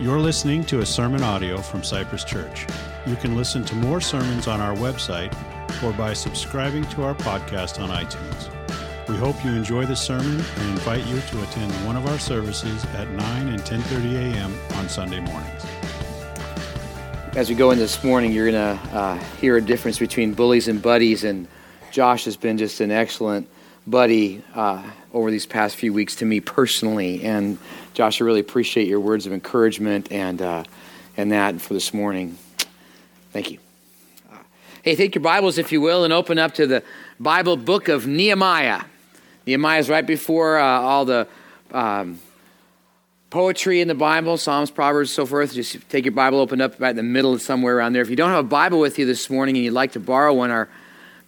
You're listening to a sermon audio from Cypress Church. You can listen to more sermons on our website or by subscribing to our podcast on iTunes. We hope you enjoy the sermon and invite you to attend one of our services at 9 and 10:30 a.m. on Sunday mornings. As we go in this morning, you're going to uh, hear a difference between bullies and buddies, and Josh has been just an excellent buddy uh, over these past few weeks to me personally. And Josh, I really appreciate your words of encouragement and uh, and that for this morning. Thank you. Hey, take your Bibles, if you will, and open up to the Bible book of Nehemiah. Nehemiah is right before uh, all the um, poetry in the Bible, Psalms, Proverbs, so forth. Just take your Bible, open up about in the middle, somewhere around there. If you don't have a Bible with you this morning and you'd like to borrow one, our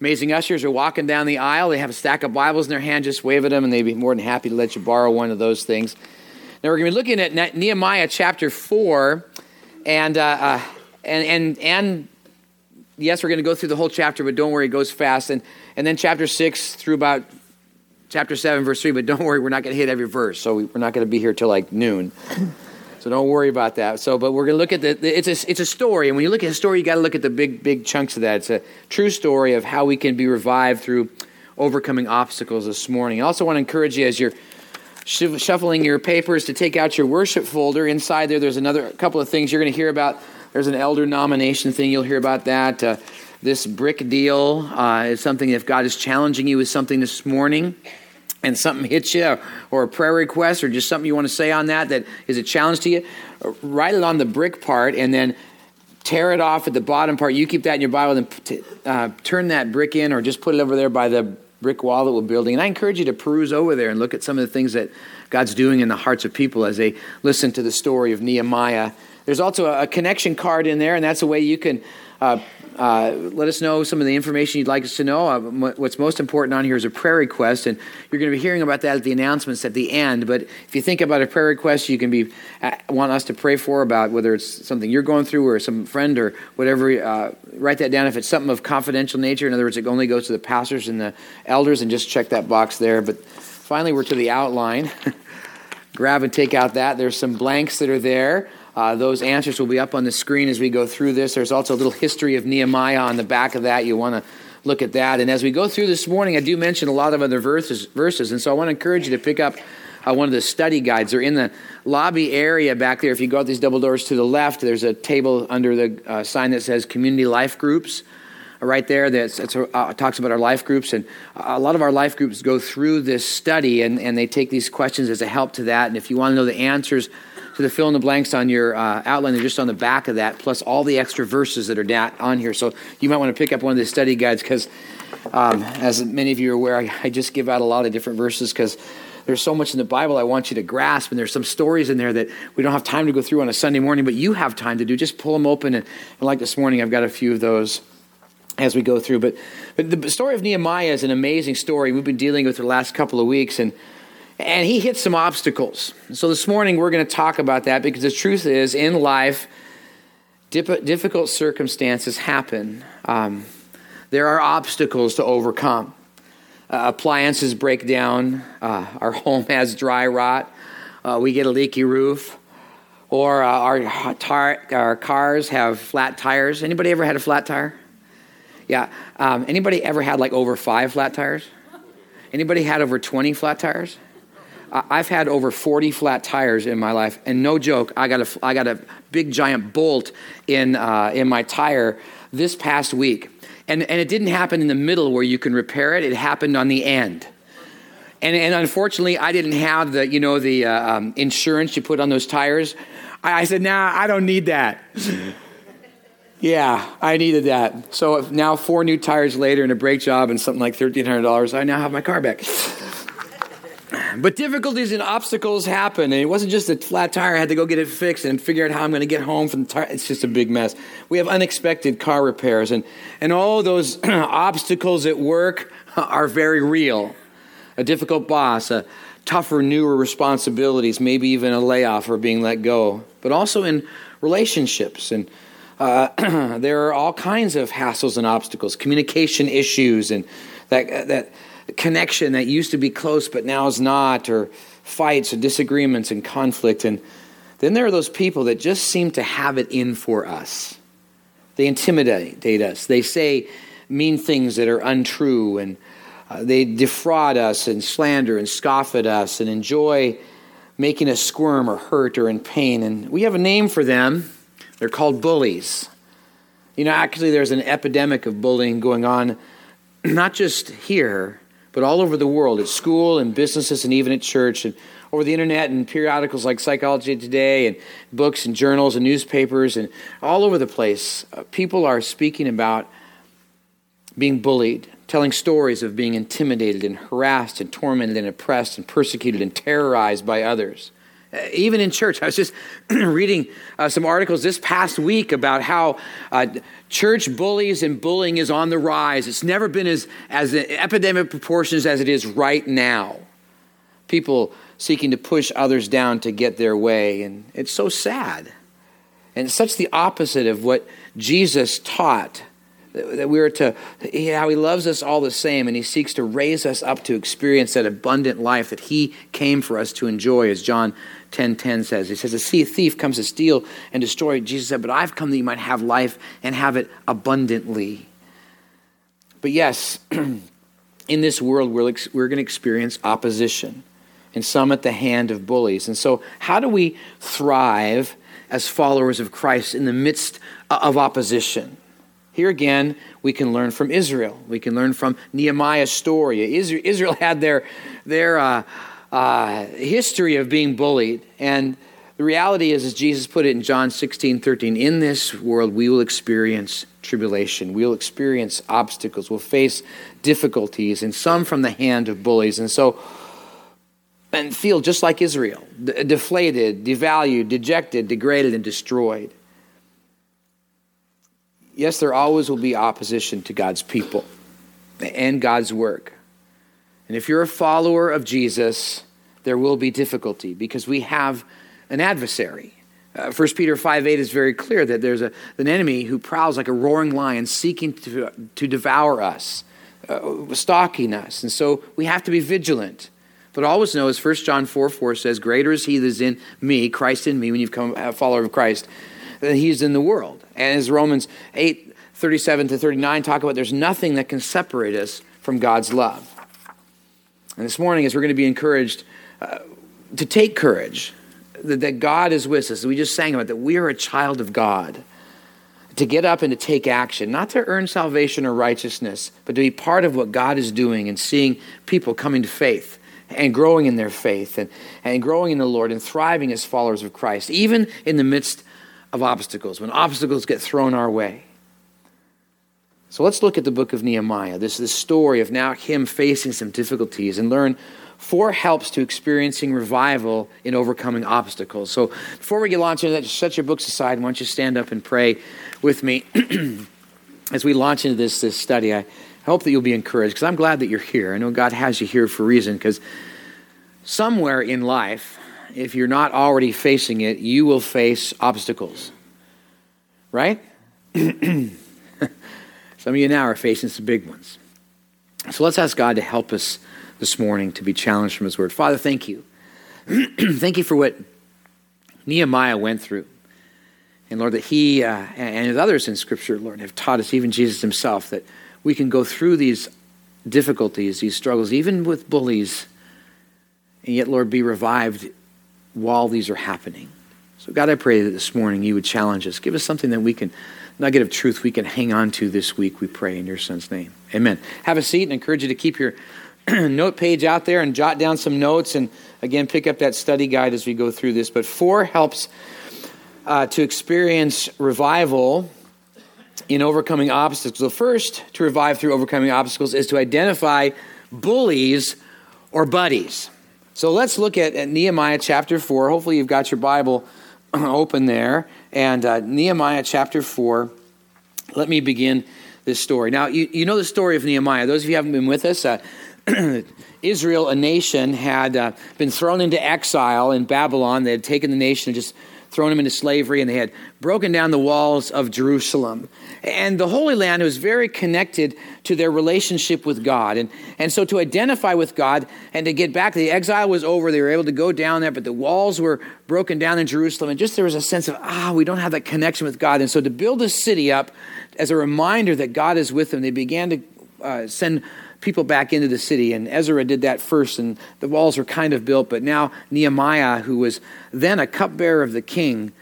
Amazing ushers are walking down the aisle. They have a stack of Bibles in their hand. Just wave at them, and they'd be more than happy to let you borrow one of those things. Now we're going to be looking at Nehemiah chapter four, and uh, uh, and and and yes, we're going to go through the whole chapter, but don't worry, it goes fast. And and then chapter six through about chapter seven, verse three. But don't worry, we're not going to hit every verse, so we're not going to be here till like noon. So don't worry about that. So, but we're going to look at the, the, it's a it's a story, and when you look at a story, you got to look at the big big chunks of that. It's a true story of how we can be revived through overcoming obstacles this morning. I also want to encourage you as you're shuffling your papers to take out your worship folder. Inside there, there's another couple of things you're going to hear about. There's an elder nomination thing. You'll hear about that. Uh, this brick deal uh, is something. If God is challenging you with something this morning and something hits you or a prayer request or just something you want to say on that that is a challenge to you, write it on the brick part and then tear it off at the bottom part. You keep that in your Bible and uh, turn that brick in or just put it over there by the brick wall that we're building. And I encourage you to peruse over there and look at some of the things that God's doing in the hearts of people as they listen to the story of Nehemiah. There's also a connection card in there, and that's a way you can uh, uh, let us know some of the information you'd like us to know. Uh, what's most important on here is a prayer request, and you're going to be hearing about that at the announcements at the end. But if you think about a prayer request, you can be uh, want us to pray for about whether it's something you're going through or some friend or whatever. Uh, write that down. If it's something of confidential nature, in other words, it only goes to the pastors and the elders, and just check that box there. But finally, we're to the outline. Grab and take out that. There's some blanks that are there. Uh, those answers will be up on the screen as we go through this. There's also a little history of Nehemiah on the back of that. You want to look at that. And as we go through this morning, I do mention a lot of other verses, verses and so I want to encourage you to pick up uh, one of the study guides. They're in the lobby area back there. If you go out these double doors to the left, there's a table under the uh, sign that says Community Life Groups. Uh, right there, that uh, talks about our life groups, and a lot of our life groups go through this study, and, and they take these questions as a help to that. And if you want to know the answers to the fill in the blanks on your uh, outline. They're just on the back of that, plus all the extra verses that are on here. So you might want to pick up one of the study guides because, um, as many of you are aware, I, I just give out a lot of different verses because there's so much in the Bible I want you to grasp, and there's some stories in there that we don't have time to go through on a Sunday morning, but you have time to do. Just pull them open, and, and like this morning, I've got a few of those as we go through. But, but the story of Nehemiah is an amazing story we've been dealing with the last couple of weeks, and and he hit some obstacles. So this morning we're going to talk about that because the truth is, in life, difficult circumstances happen. Um, there are obstacles to overcome. Uh, appliances break down. Uh, our home has dry rot. Uh, we get a leaky roof. Or uh, our, tar- our cars have flat tires. Anybody ever had a flat tire? Yeah. Um, anybody ever had like over five flat tires? Anybody had over 20 flat tires? I've had over 40 flat tires in my life, and no joke, I got a, I got a big giant bolt in, uh, in my tire this past week. And, and it didn't happen in the middle where you can repair it, it happened on the end. And, and unfortunately, I didn't have the, you know, the uh, um, insurance you put on those tires. I, I said, nah, I don't need that. yeah, I needed that. So now, four new tires later and a brake job and something like $1,300, I now have my car back. But difficulties and obstacles happen, and it wasn't just a flat tire. I had to go get it fixed and figure out how I'm going to get home from the tire. It's just a big mess. We have unexpected car repairs, and, and all those obstacles at work are very real. A difficult boss, a tougher, newer responsibilities, maybe even a layoff or being let go, but also in relationships. And uh, there are all kinds of hassles and obstacles, communication issues, and that, that connection that used to be close but now is not, or fights or disagreements and conflict. And Then there are those people that just seem to have it in for us. They intimidate us. They say mean things that are untrue, and uh, they defraud us and slander and scoff at us and enjoy making us squirm or hurt or in pain. And we have a name for them. They're called bullies. You know, actually, there's an epidemic of bullying going on, not just here, but all over the world at school and businesses and even at church and over the internet and periodicals like Psychology Today and books and journals and newspapers and all over the place. Uh, people are speaking about being bullied, telling stories of being intimidated and harassed and tormented and oppressed and persecuted and terrorized by others. Uh, even in church, I was just reading uh, some articles this past week about how uh, church bullies and bullying is on the rise. It's never been as, as epidemic proportions as it is right now. People seeking to push others down to get their way. And it's so sad. And it's such the opposite of what Jesus taught that we are to, how he loves us all the same, and he seeks to raise us up to experience that abundant life that he came for us to enjoy, as John 10 10 says. He says, A thief comes to steal and destroy. Jesus said, But I've come that you might have life and have it abundantly. But yes, in this world, we're, we're going to experience opposition, and some at the hand of bullies. And so, how do we thrive as followers of Christ in the midst of opposition? Here again, we can learn from Israel. We can learn from Nehemiah's story. Israel had their, their uh, uh, history of being bullied. And the reality is, as Jesus put it in John 16, 13, in this world we will experience tribulation. We'll experience obstacles. We'll face difficulties, and some from the hand of bullies. And so, and feel just like Israel deflated, devalued, dejected, degraded, and destroyed yes, there always will be opposition to God's people and God's work. And if you're a follower of Jesus, there will be difficulty because we have an adversary. Uh, 1 Peter 5 8 is very clear that there's a, an enemy who prowls like a roaring lion seeking to, to devour us, uh, stalking us. And so we have to be vigilant. But always know, as 1 John 4 4 says, Greater is he that is in me, Christ in me, when you've become a follower of Christ, than he is in the world. And as Romans 8, 37 to 39 talk about there's nothing that can separate us from God's love. And this morning, as we're going to be encouraged uh, to take courage, that, that God is with us, we just sang about that we are a child of God, to get up and to take action, not to earn salvation or righteousness, but to be part of what God is doing and seeing people coming to faith and growing in their faith and, and growing in the Lord and thriving as followers of Christ, even in the midst of obstacles, when obstacles get thrown our way. So let's look at the book of Nehemiah, this, this story of now him facing some difficulties and learn four helps to experiencing revival in overcoming obstacles. So before we get launched into that, just set your books aside. Why don't you stand up and pray with me as we launch into this, this study? I hope that you'll be encouraged because I'm glad that you're here. I know God has you here for a reason because somewhere in life, if you're not already facing it, you will face obstacles. Right? Some of you now are facing some big ones. So let's ask God to help us this morning to be challenged from His Word. Father, thank you. thank you for what Nehemiah went through. And Lord, that he uh, and others in Scripture, Lord, have taught us, even Jesus himself, that we can go through these difficulties, these struggles, even with bullies, and yet, Lord, be revived while these are happening. So, God, I pray that this morning you would challenge us. Give us something that we can, nugget of truth we can hang on to this week, we pray in your son's name. Amen. Have a seat and encourage you to keep your note page out there and jot down some notes and again pick up that study guide as we go through this. But four helps uh, to experience revival in overcoming obstacles. The first to revive through overcoming obstacles is to identify bullies or buddies. So let's look at, at Nehemiah chapter 4. Hopefully, you've got your Bible open there. And uh, Nehemiah chapter 4. Let me begin this story. Now, you, you know the story of Nehemiah. Those of you haven't been with us, uh, Israel, a nation, had uh, been thrown into exile in Babylon. They had taken the nation and just thrown him into slavery and they had broken down the walls of Jerusalem. And the Holy Land was very connected to their relationship with God. And, and so to identify with God and to get back, the exile was over. They were able to go down there, but the walls were broken down in Jerusalem. And just there was a sense of, ah, we don't have that connection with God. And so to build a city up as a reminder that God is with them, they began to uh, send people back into the city. And Ezra did that first, and the walls were kind of built. But now Nehemiah, who was then a cupbearer of the king,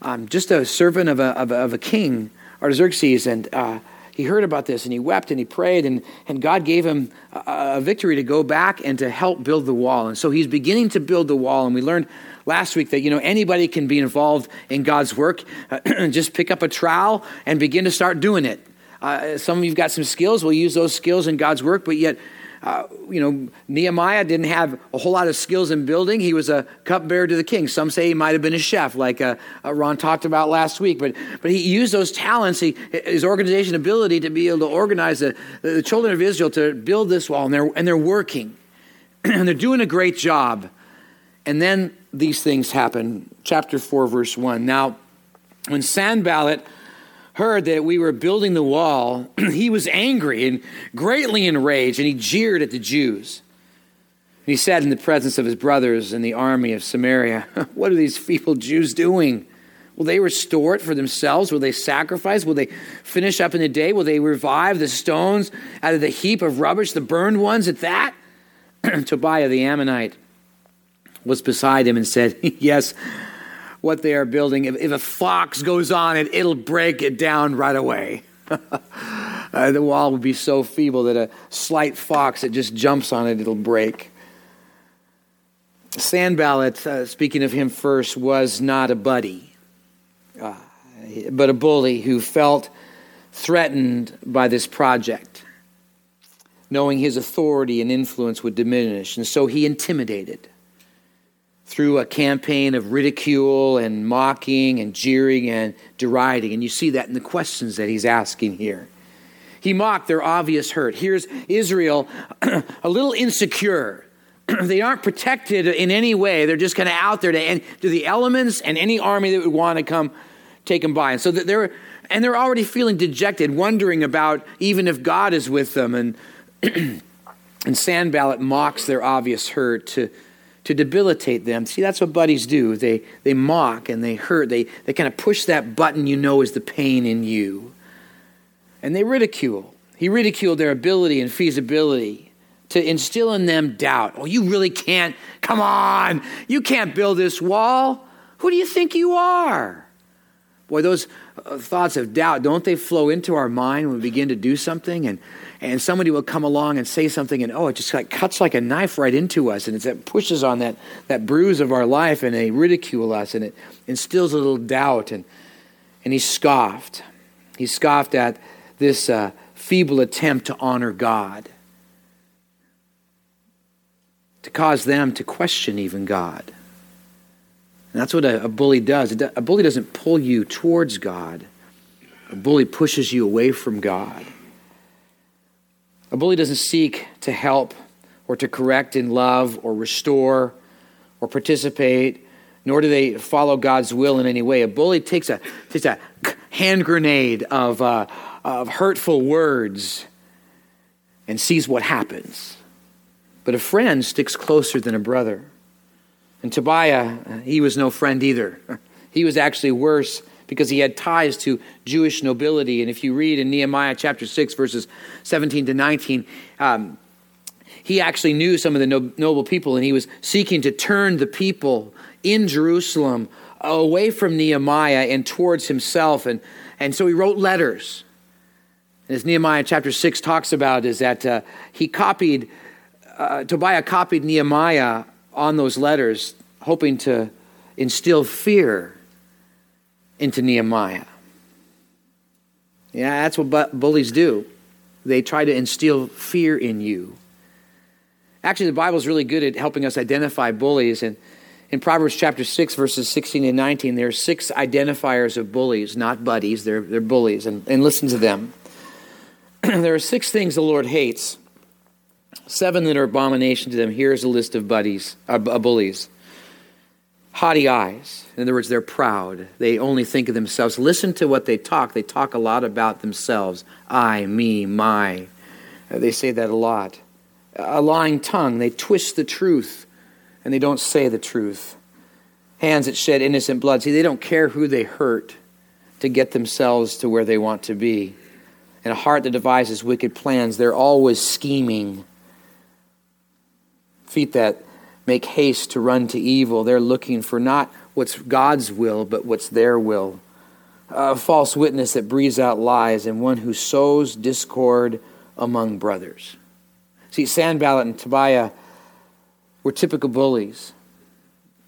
um, just a servant of a, of a, of a king, Artaxerxes, and uh, he heard about this and he wept and he prayed, and, and God gave him a, a victory to go back and to help build the wall. And so he's beginning to build the wall. And we learned last week that you know anybody can be involved in God's work. just pick up a trowel and begin to start doing it. Uh, some of you've got some skills. We'll use those skills in God's work, but yet, uh, you know, Nehemiah didn't have a whole lot of skills in building. He was a cupbearer to the king. Some say he might have been a chef, like uh, uh, Ron talked about last week. But but he used those talents, he, his organization ability, to be able to organize the, the children of Israel to build this wall, and they're and they're working, and they're doing a great job. And then these things happen. Chapter four, verse one. Now, when Sanballat heard that we were building the wall, he was angry and greatly enraged, and he jeered at the Jews. He said in the presence of his brothers in the army of Samaria, What are these feeble Jews doing? Will they restore it for themselves? Will they sacrifice? Will they finish up in a day? Will they revive the stones out of the heap of rubbish, the burned ones at that? Tobiah the Ammonite was beside him and said, Yes, what they are building. If, if a fox goes on it, it'll break it down right away. uh, the wall will be so feeble that a slight fox that just jumps on it, it'll break. Sanballat, uh, speaking of him first, was not a buddy, uh, but a bully who felt threatened by this project, knowing his authority and influence would diminish, and so he intimidated through a campaign of ridicule and mocking and jeering and deriding. And you see that in the questions that he's asking here. He mocked their obvious hurt. Here's Israel a little insecure. they aren't protected in any way. They're just kind of out there to, to the elements and any army that would want to come take them by. And so they're and they're already feeling dejected, wondering about even if God is with them. And and Sanballat mocks their obvious hurt to to debilitate them. See, that's what buddies do. They, they mock and they hurt. They, they kind of push that button you know is the pain in you. And they ridicule. He ridiculed their ability and feasibility to instill in them doubt. Oh, you really can't. Come on. You can't build this wall. Who do you think you are? Boy, those thoughts of doubt, don't they flow into our mind when we begin to do something? And and somebody will come along and say something and oh it just like cuts like a knife right into us. And it pushes on that, that bruise of our life and they ridicule us and it instills a little doubt. And, and he scoffed. He scoffed at this uh, feeble attempt to honor god. To cause them to question even god and that's what a, a bully does a bully doesn't pull you towards god a bully pushes you away from god a bully doesn't seek to help or to correct in love or restore or participate, nor do they follow God's will in any way. A bully takes a, takes a hand grenade of, uh, of hurtful words and sees what happens. But a friend sticks closer than a brother. And Tobiah, he was no friend either. He was actually worse because he had ties to Jewish nobility. And if you read in Nehemiah chapter 6, verses 17 to 19, um, he actually knew some of the noble people, and he was seeking to turn the people in Jerusalem away from Nehemiah and towards himself. And, and so he wrote letters. And as Nehemiah chapter 6 talks about, is that uh, he copied, uh, Tobiah copied Nehemiah on those letters, hoping to instill fear into Nehemiah. Yeah, that's what bullies do. They try to instill fear in you. Actually, the Bible is really good at helping us identify bullies. And in Proverbs chapter 6, verses 16 and 19, there are six identifiers of bullies, not buddies, they're, they're bullies. And, and listen to them. there are six things the Lord hates, seven that are abomination to them. Here's a list of buddies, uh, bullies haughty eyes. In other words, they're proud. They only think of themselves. Listen to what they talk. They talk a lot about themselves I, me, my. Uh, they say that a lot. A lying tongue. They twist the truth and they don't say the truth. Hands that shed innocent blood. See, they don't care who they hurt to get themselves to where they want to be. And a heart that devises wicked plans. They're always scheming. Feet that make haste to run to evil. They're looking for not what's God's will, but what's their will. A false witness that breathes out lies, and one who sows discord among brothers. See, Sanballat and Tobiah were typical bullies.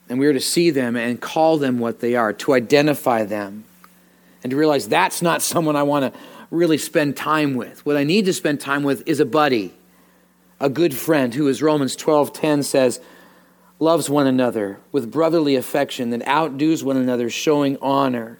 And we are to see them and call them what they are, to identify them, and to realize that's not someone I want to really spend time with. What I need to spend time with is a buddy, a good friend who, as Romans 12:10 says, loves one another with brotherly affection that outdoes one another, showing honor,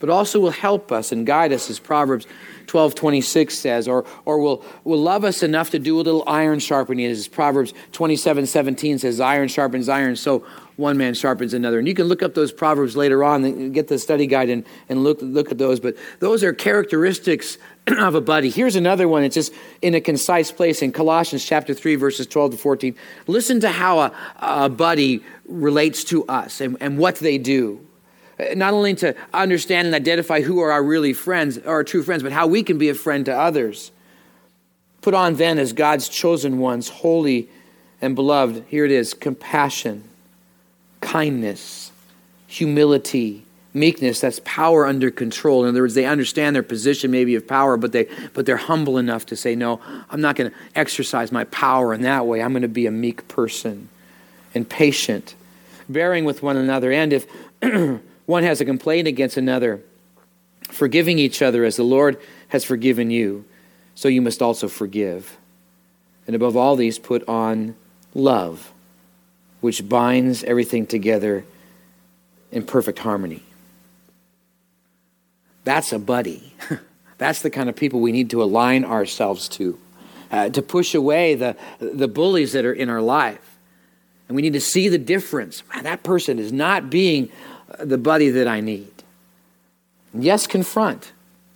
but also will help us and guide us, as Proverbs 12:26 says, or, or will, will love us enough to do a little iron sharpening, as Proverbs 27:17 says, iron sharpens iron, so one man sharpens another. And you can look up those proverbs later on and get the study guide and, and look, look at those. But those are characteristics of a buddy. Here's another one. It's just in a concise place in Colossians chapter 3, verses 12 to 14. Listen to how a, a buddy relates to us and, and what they do. Not only to understand and identify who are our really friends, our true friends, but how we can be a friend to others. Put on then as God's chosen ones, holy and beloved. Here it is compassion, kindness, humility meekness that's power under control. In other words they understand their position maybe of power but they but they're humble enough to say no i'm not going to exercise my power in that way. I'm going to be a meek person and patient bearing with one another. And if one has a complaint against another forgiving each other as the lord has forgiven you so you must also forgive. And above all these put on love which binds everything together in perfect harmony that's a buddy. That's the kind of people we need to align ourselves to, uh, to push away the, the bullies that are in our life. And we need to see the difference. Man, that person is not being uh, the buddy that I need. yes, confront.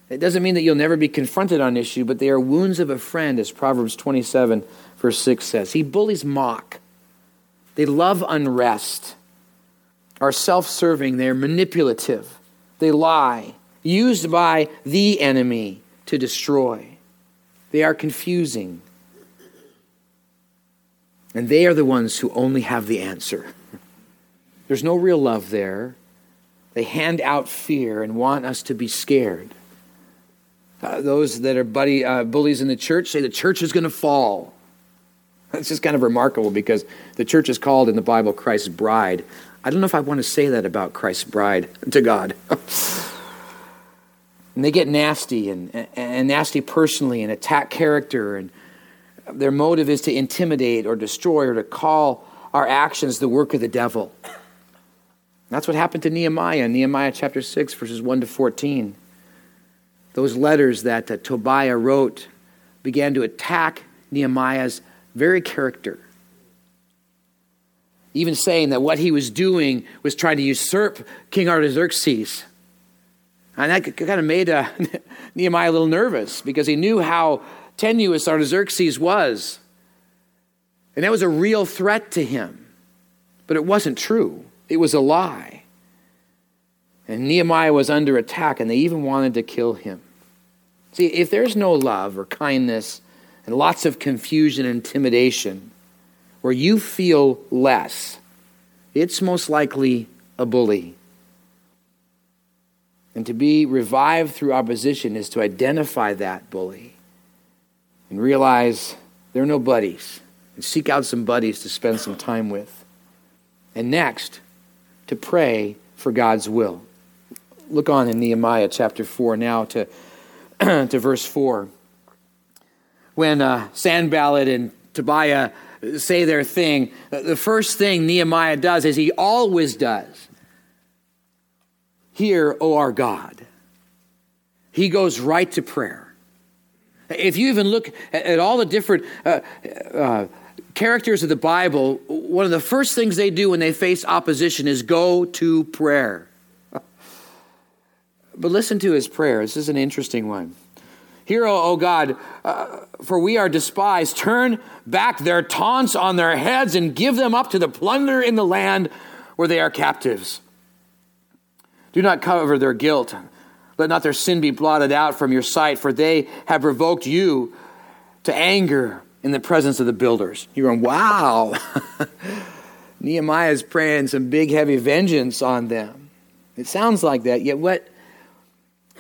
It doesn't mean that you'll never be confronted on issue, but they are wounds of a friend, as Proverbs 27, verse 6 says. He bullies mock. They love unrest, are self serving, they're manipulative, they lie, used by the enemy to destroy. They are confusing. And they are the ones who only have the answer. There's no real love there. They hand out fear and want us to be scared. Uh, those that are buddy, uh, bullies in the church say the church is going to fall. That's just kind of remarkable because the church is called in the Bible Christ's bride. I don't know if I want to say that about Christ's bride to God. And they get nasty and, and, and nasty personally and attack character. And their motive is to intimidate or destroy or to call our actions the work of the devil. That's what happened to Nehemiah Nehemiah chapter 6, verses 1 to 14. Those letters that uh, Tobiah wrote began to attack Nehemiah's very character. Even saying that what he was doing was trying to usurp King Artaxerxes. And that kind of made uh, Nehemiah a little nervous because he knew how tenuous Artaxerxes was. And that was a real threat to him. But it wasn't true, it was a lie. And Nehemiah was under attack, and they even wanted to kill him. See, if there's no love or kindness and lots of confusion and intimidation, where you feel less, it's most likely a bully. And to be revived through opposition is to identify that bully and realize there are no buddies and seek out some buddies to spend some time with. And next, to pray for God's will. Look on in Nehemiah chapter 4 now to, to verse 4. When uh, Sanballat and Tobiah say their thing, the first thing Nehemiah does, is he always does, Hear, O our God. He goes right to prayer. If you even look at, all the different uh, uh, characters of the Bible, one of the first things they do when they face opposition is go to prayer. But listen to his prayer. This is an interesting one. Hear, O, God, uh, for we are despised. Turn back their taunts on their heads and give them up to the plunder in the land where they are captives. Do not cover their guilt. Let not their sin be blotted out from your sight, for they have provoked you to anger in the presence of the builders. You're going, wow. Nehemiah is praying some big, heavy vengeance on them. It sounds like that, yet what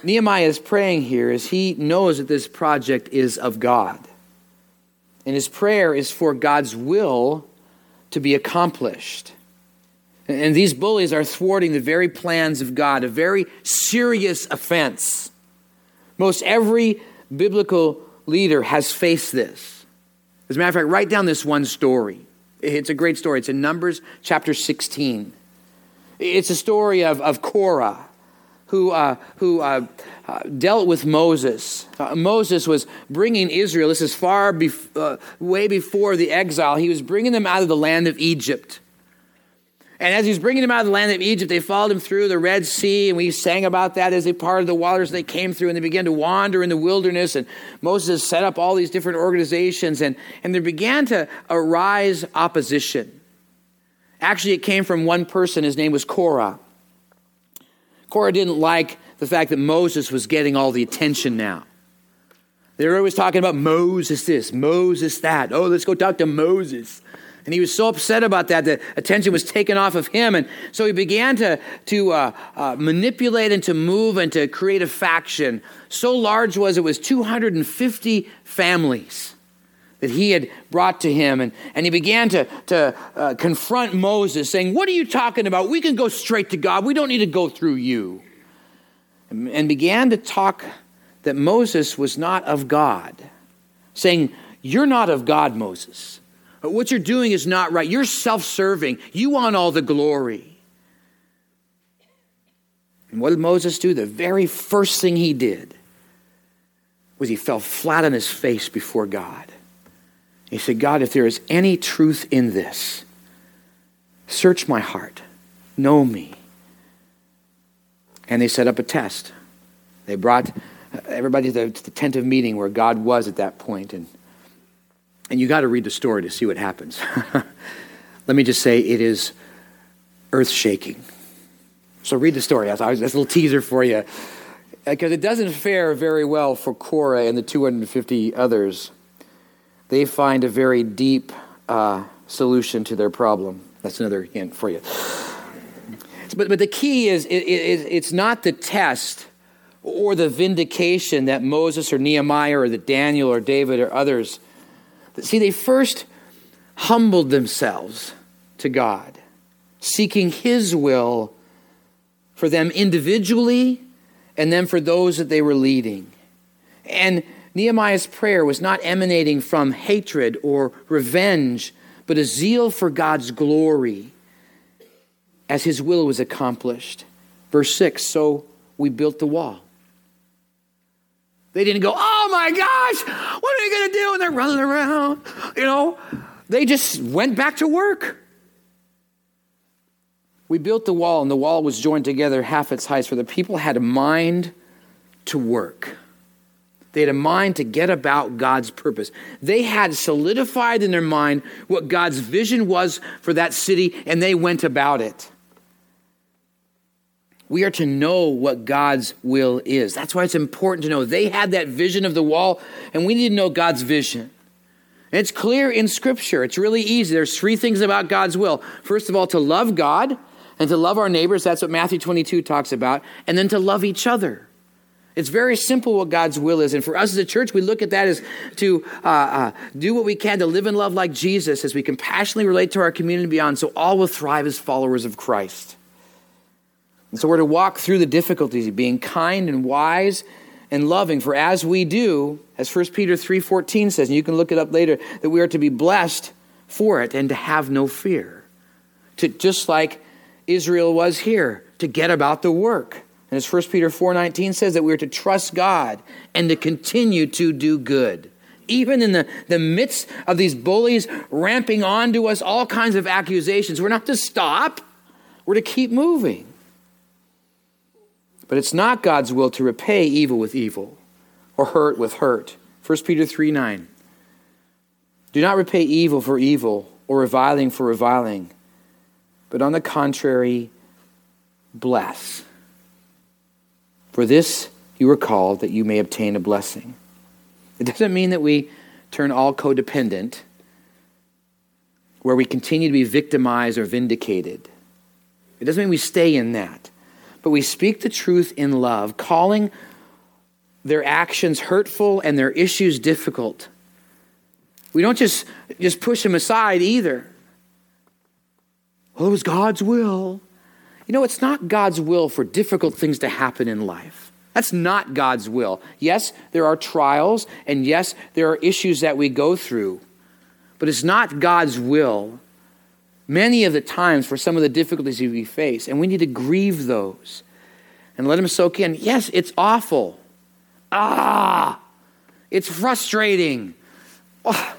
Nehemiah is praying here is he knows that this project is of God. And his prayer is for God's will to be accomplished. And these bullies are thwarting the very plans of God, a very serious offense. Most every biblical leader has faced this. As a matter of fact, write down this one story. It's a great story. It's in Numbers chapter 16. It's a story of, of Korah, who, uh, who uh, uh, dealt with Moses. Uh, Moses was bringing Israel, this is far, bef- uh, way before the exile, he was bringing them out of the land of Egypt. And as he was bringing them out of the land of Egypt, they followed him through the Red Sea, and we sang about that as they parted the waters they came through, and they began to wander in the wilderness. And Moses set up all these different organizations, and, and there began to arise opposition. Actually, it came from one person. His name was Korah. Korah didn't like the fact that Moses was getting all the attention now. They were always talking about Moses this, Moses that. Oh, let's go talk to Moses. And he was so upset about that that attention was taken off of him. And so he began to, to uh, uh, manipulate and to move and to create a faction. So large was it was 250 families that he had brought to him. And, and he began to, to uh, confront Moses, saying, What are you talking about? We can go straight to God. We don't need to go through you. And, and began to talk that Moses was not of God, saying, You're not of God, Moses. Uh, what you're doing is not right. You're self serving. You want all the glory. And what did Moses do? The very first thing he did was he fell flat on his face before God. He said, God, if there is any truth in this, search my heart, know me. And they set up a test. They brought uh, everybody to the, tent of meeting where God was at that point, and and you got to read the story to see what happens. Let me just say it is earth shaking. So read the story. That's a little teaser for you. Because it doesn't fare very well for Korah and the 250 others. They find a very deep uh, solution to their problem. That's another hint for you. But, but the key is it, it, it's not the test or the vindication that Moses or Nehemiah or that Daniel or David or others See, they first humbled themselves to God, seeking His will for them individually and then for those that they were leading. And Nehemiah's prayer was not emanating from hatred or revenge, but a zeal for God's glory as his will was accomplished. Verse 6 So we built the wall. They didn't go, oh my gosh, what are we going to do? And they're running around. You know, they just went back to work. We built the wall, and the wall was joined together half its height, for the people had a mind to work. They had a mind to get about God's purpose. They had solidified in their mind what God's vision was for that city, and they went about it. We are to know what God's will is. That's why it's important to know. They had that vision of the wall, and we need to know God's vision. And it's clear in Scripture. It's really easy. There's three things about God's will. First of all, to love God and to love our neighbors. That's what Matthew 22 talks about. And then to love each other. It's very simple what God's will is. And for us as a church, we look at that as to uh, uh, do what we can to live and love like Jesus as we compassionately relate to our community beyond so all will thrive as followers of Christ. And so we're to walk through the difficulties, of being kind and wise and loving. For as we do, as 1 Peter 3.14 says, and you can look it up later, that we are to be blessed for it and to have no fear. To, just like Israel was here, to get about the work. And as 1 Peter 4.19 says, that we are to trust God and to continue to do good. even in the, the midst of these bullies ramping onto us, all kinds of accusations. We're not to stop, we're to keep moving. But it's not God's will to repay evil with evil or hurt with hurt. 1 Peter 3 9. Do not repay evil for evil or reviling for reviling, but on the contrary, bless. For this you were called that you may obtain a blessing. It doesn't mean that we turn all codependent, where we continue to be victimized or vindicated. It doesn't mean we stay in that. But we speak the truth in love, calling their actions hurtful and their issues difficult. We don't just, just push them aside either. Well, it was God's will. You know, it's not God's will for difficult things to happen in life. That's not God's will. Yes, there are trials, and yes, there are issues that we go through, but it's not God's will many of the times for some of the difficulties we face, and we need to grieve those and let them soak in. Yes, it's awful. Ah, it's frustrating. Oh,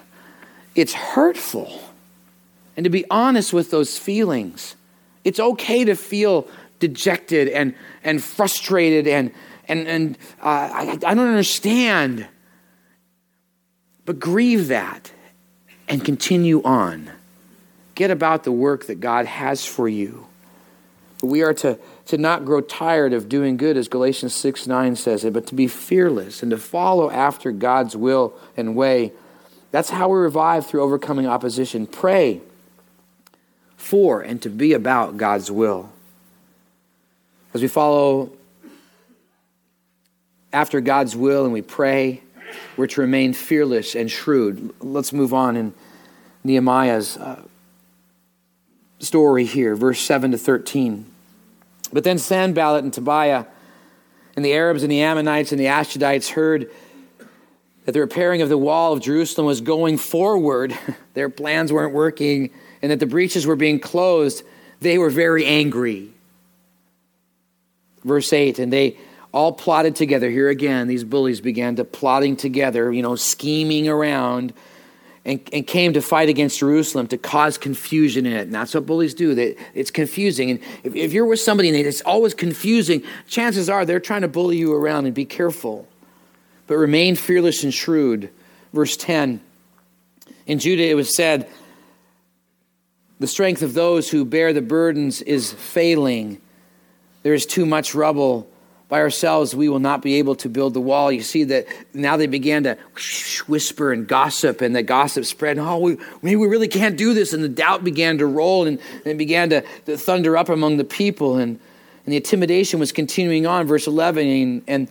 it's hurtful. And to be honest with those feelings, it's okay to feel dejected and, and frustrated and, and, and uh, I, I don't understand. But grieve that and continue on. Get about the work that God has for you. We are to, to not grow tired of doing good, as Galatians 6 9 says it, but to be fearless and to follow after God's will and way. That's how we revive through overcoming opposition. Pray for and to be about God's will. As we follow after God's will and we pray, we're to remain fearless and shrewd. Let's move on in Nehemiah's uh, story here, verse 7 to 13. But then Sanballat and Tobiah and the Arabs and the Ammonites and the Ashdodites heard that the repairing of the wall of Jerusalem was going forward. Their plans weren't working, and that the breaches were being closed. They were very angry. Verse 8, and they all plotted together. Here again, these bullies began to plotting together, you know, scheming around and, and came to fight against Jerusalem to cause confusion in it. And that's what bullies do. They, it's confusing. And if, if you're with somebody and it's always confusing, chances are they're trying to bully you around and be careful. But remain fearless and shrewd. Verse 10 In Judah it was said, The strength of those who bear the burdens is failing. There is too much rubble by ourselves, we will not be able to build the wall. You see that now they began to whisper and gossip, and the gossip spread. Oh, we, maybe we really can't do this. And the doubt began to roll and, and began to, to, thunder up among the people. And, and the intimidation was continuing on. Verse 11 and, and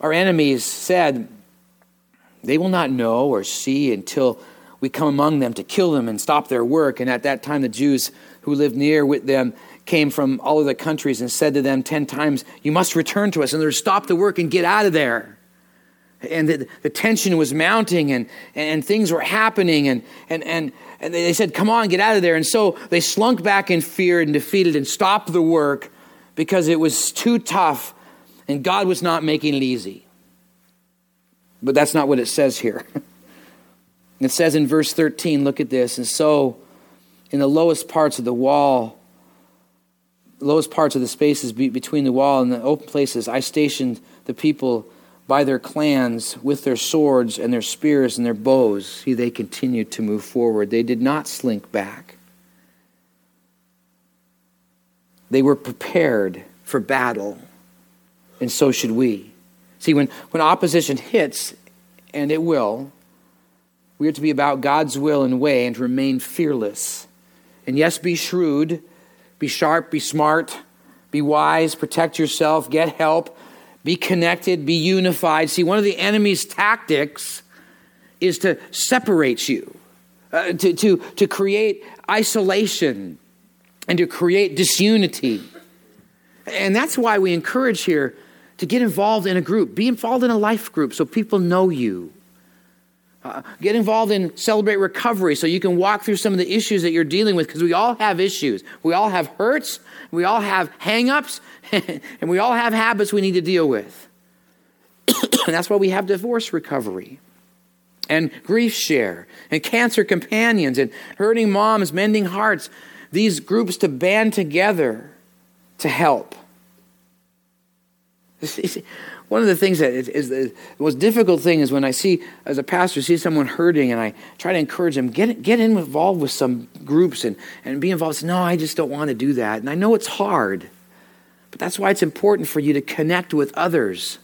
our enemies said, They will not know or see until we come among them to kill them and stop their work. And at that time, the Jews who lived near with them came from all of the countries and said to them 10 times, You must return to us. And they're stop the work and get out of there. And the, the tension was mounting and, and things were happening. And, and, and, and they said, Come on, get out of there. And so they slunk back in fear and defeated and stopped the work because it was too tough and God was not making it easy. But that's not what it says here. It says in verse 13, look at this. And so, in the lowest parts of the wall, lowest parts of the spaces be, between the wall and the open places, I stationed the people by their clans with their swords and their spears and their bows. See, they continued to move forward. They did not slink back. They were prepared for battle, and so should we. See, when, when opposition hits, and it will, we are to be about God's will and way and remain fearless. And yes, be shrewd be sharp, be smart, be wise, protect yourself, get help, be connected, be unified. See, one of the enemy's tactics is to separate you, uh, to, to, to create isolation, and to create disunity. And that's why we encourage here to get involved in a group, be involved in a life group so people know you. Uh, get involved in Celebrate Recovery so you can walk through some of the issues that you're dealing with because we all have issues. We all have hurts, we all have hangups, and we all have habits we need to deal with. and that's why we have divorce recovery. and Grief Share and Cancer Companions and Hurting Moms, Mending Hearts, these groups to band together to help. One of the things that is, the most difficult thing is when I see, as a pastor, see someone hurting and I try to encourage them, get, get involved with some groups and, and be involved. No, I just don't want to do that. And I know it's hard, but that's why it's important for you to connect with others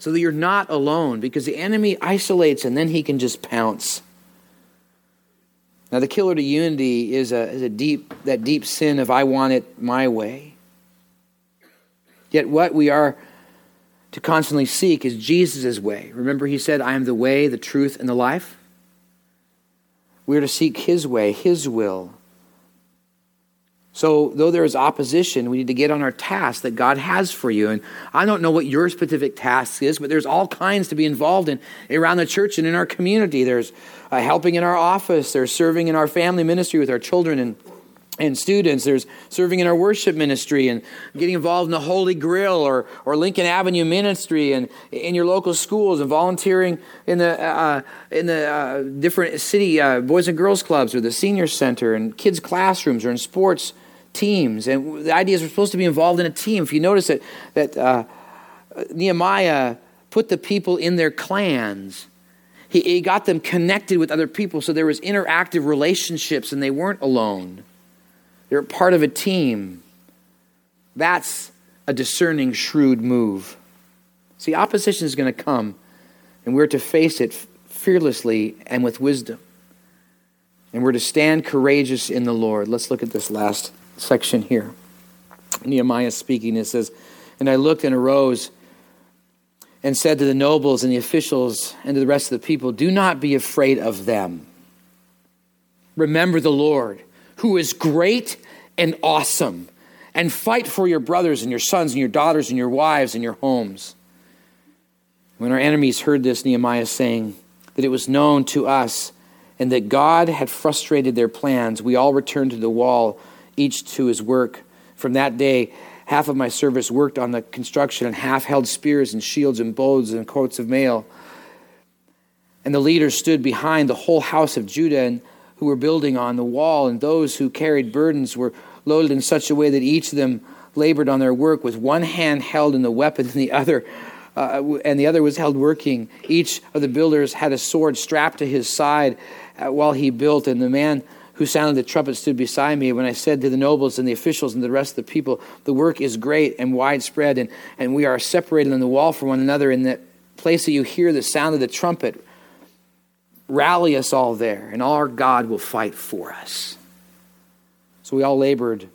so that you're not alone because the enemy isolates and then he can just pounce. Now, the killer to unity is a, is a deep, that deep sin of I want it my way. Yet, what we are to constantly seek is Jesus' way. Remember, he said, I am the way, the truth, and the life? We are to seek his way, his will. So, though there is opposition, we need to get on our task that God has for you. And I don't know what your specific task is, but there's all kinds to be involved in around the church and in our community. There's uh, helping in our office, there's serving in our family ministry with our children and and students. There's serving in our worship ministry and getting involved in the Holy Grill or, or Lincoln Avenue ministry and in your local schools and volunteering in the, uh, in the uh, different city uh, Boys and Girls Clubs or the Senior Center and kids' classrooms or in sports teams. And the idea is we're supposed to be involved in a team. If you notice that, that uh, Nehemiah put the people in their clans, he, he got them connected with other people so there was interactive relationships and they weren't alone. They're part of a team. That's a discerning, shrewd move. See, opposition is going to come, and we're to face it fearlessly and with wisdom. And we're to stand courageous in the Lord. Let's look at this last section here. Nehemiah speaking, it says, And I looked and arose and said to the nobles and the officials and to the rest of the people, Do not be afraid of them. Remember the Lord who is great and awesome, and fight for your brothers and your sons and your daughters and your wives and your homes. When our enemies heard this, Nehemiah saying that it was known to us and that God had frustrated their plans, we all returned to the wall, each to his work. From that day, half of my service worked on the construction, and half held spears and shields and bows and coats of mail. And the leaders stood behind the whole house of Judah and who were building on the wall, and those who carried burdens were loaded in such a way that each of them labored on their work with one hand held in the weapon and the other uh, and the other was held working. Each of the builders had a sword strapped to his side uh, while he built and the man who sounded the trumpet stood beside me. When i said to the nobles and the officials and the rest of the people the work is great and widespread and, and we are separated on the wall from one another in that place that you hear the sound of the trumpet Rally us all there, and our God will fight for us. So we all labored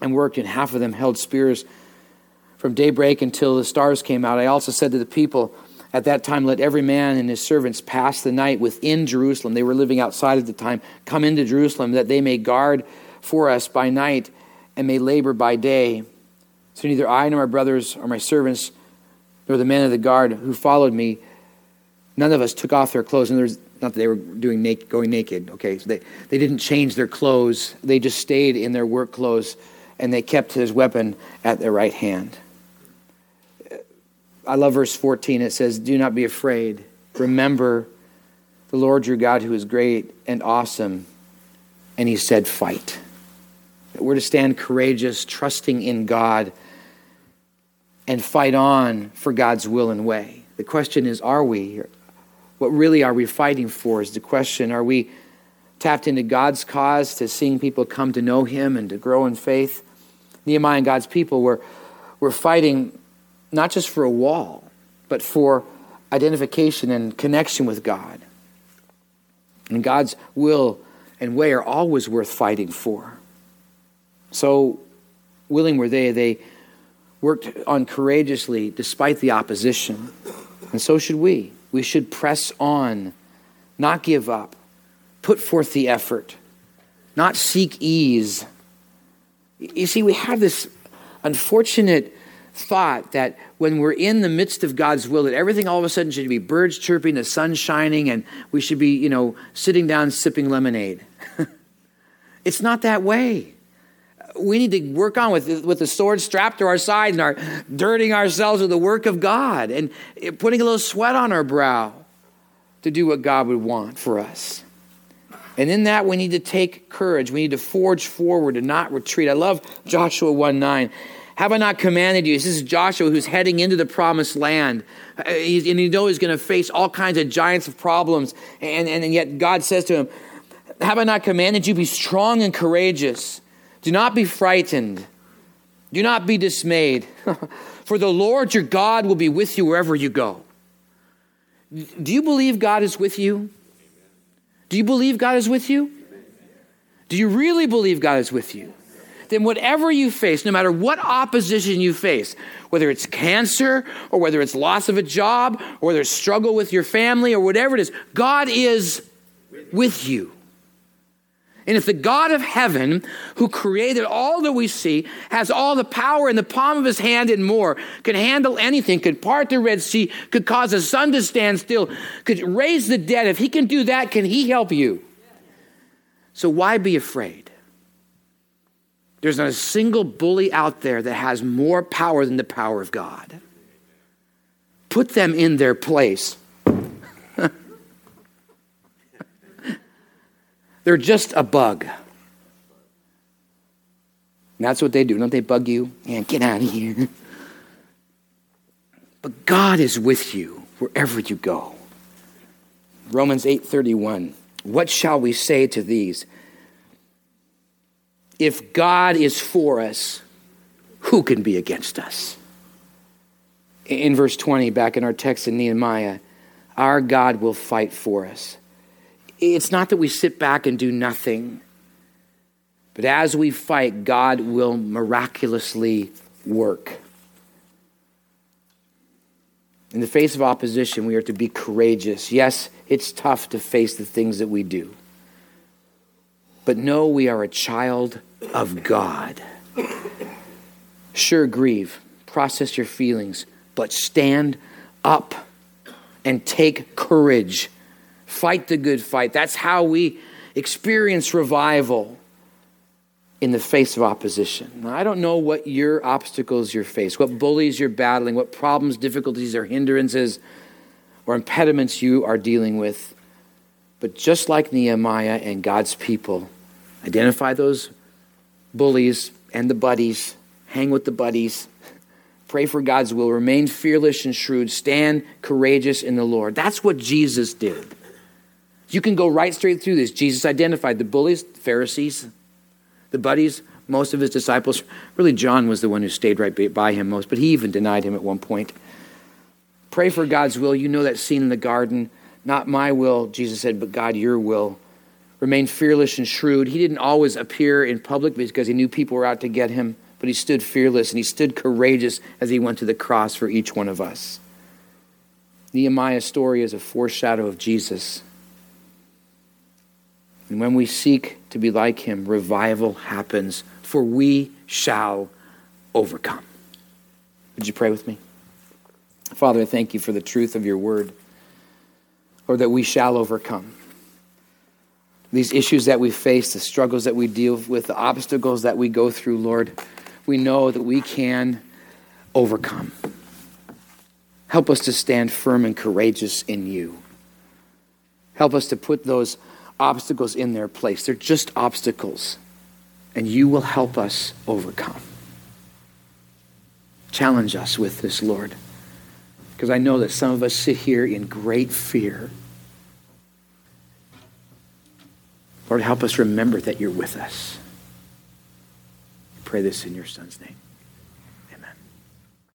and worked, and half of them held spears from daybreak until the stars came out. I also said to the people at that time, Let every man and his servants pass the night within Jerusalem. They were living outside at the time. Come into Jerusalem, that they may guard for us by night and may labor by day. So neither I nor my brothers or my servants nor the men of the guard who followed me, none of us took off their clothes. And there's not that they were doing naked, going naked, okay? So they, they didn't change their clothes. They just stayed in their work clothes and they kept his weapon at their right hand. I love verse 14. It says, Do not be afraid. Remember the Lord your God who is great and awesome. And he said, Fight. We're to stand courageous, trusting in God, and fight on for God's will and way. The question is, are we? What really are we fighting for is the question. Are we tapped into God's cause to seeing people come to know Him and to grow in faith? Nehemiah and God's people were, were fighting not just for a wall, but for identification and connection with God. And God's will and way are always worth fighting for. So willing were they, they worked on courageously despite the opposition. And so should we. We should press on, not give up, put forth the effort, not seek ease. You see, we have this unfortunate thought that when we're in the midst of God's will, that everything all of a sudden should be birds chirping, the sun shining, and we should be, you know, sitting down sipping lemonade. it's not that way we need to work on with, with the sword strapped to our side and our dirtying ourselves with the work of God and putting a little sweat on our brow. to do what God would want for us. And in that, we need to take courage. We need to forge forward and not retreat. I love Joshua 1 9. Have I not commanded you? This is Joshua who's heading into the promised land. Uh, he's, and you know he's going to face all kinds of giants of problems. And, and, and yet God says to him, Have I not commanded you? Be strong and courageous. Do not be frightened. Do not be dismayed. For the Lord your God will be with you wherever you go. Do you believe God is with you? Do you believe God is with you? Do you really believe God is with you? Then, whatever you face, no matter what opposition you face, whether it's cancer or whether it's loss of a job or whether it's struggle with your family or whatever it is, God is with you. And if the God of heaven, who created all that we see, has all the power in the palm of his hand and more, can handle anything, could part the Red Sea, could cause the sun to stand still, could raise the dead, if he can do that, can he help you? So why be afraid? There's not a single bully out there that has more power than the power of God. Put them in their place. They're just a bug. And that's what they do. Don't they bug you? And get out of here. But God is with you wherever you go. Romans 8:31. What shall we say to these? If God is for us, who can be against us? In verse 20, back in our text in Nehemiah, our God will fight for us. It's not that we sit back and do nothing, but as we fight, God will miraculously work. In the face of opposition, we are to be courageous. Yes, it's tough to face the things that we do. But know we are a child of God. Sure, grieve, process your feelings, but stand up and take courage Fight the good fight. That's how we experience revival in the face of opposition. Now, I don't know what your obstacles you're face, what bullies you're battling, what problems, difficulties, or hindrances or impediments you are dealing with. But just like Nehemiah and God's people, identify those bullies and the buddies, hang with the buddies, pray for God's will, remain fearless and shrewd, stand courageous in the Lord. That's what Jesus did. You can go right straight through this. Jesus identified the bullies, the Pharisees, the buddies, most of his disciples. Really, John was the one who stayed right by him most, but he even denied him at one point. Pray for God's will. You know that scene in the garden. Not my will, Jesus said, but God, your will. Remain fearless and shrewd. He didn't always appear in public because he knew people were out to get him, but he stood fearless and he stood courageous as he went to the cross for each one of us. Nehemiah's story is a foreshadow of Jesus. And when we seek to be like him, revival happens, for we shall overcome. Would you pray with me? Father, I thank you for the truth of your word, or that we shall overcome. These issues that we face, the struggles that we deal with, the obstacles that we go through, Lord, we know that we can overcome. Help us to stand firm and courageous in you. Help us to put those obstacles in their place. They're just obstacles. And you will help us overcome. Challenge us with this, Lord. Because I know that some of us sit here in great fear. Lord, help us remember that you're with us. I pray this in your Son's name.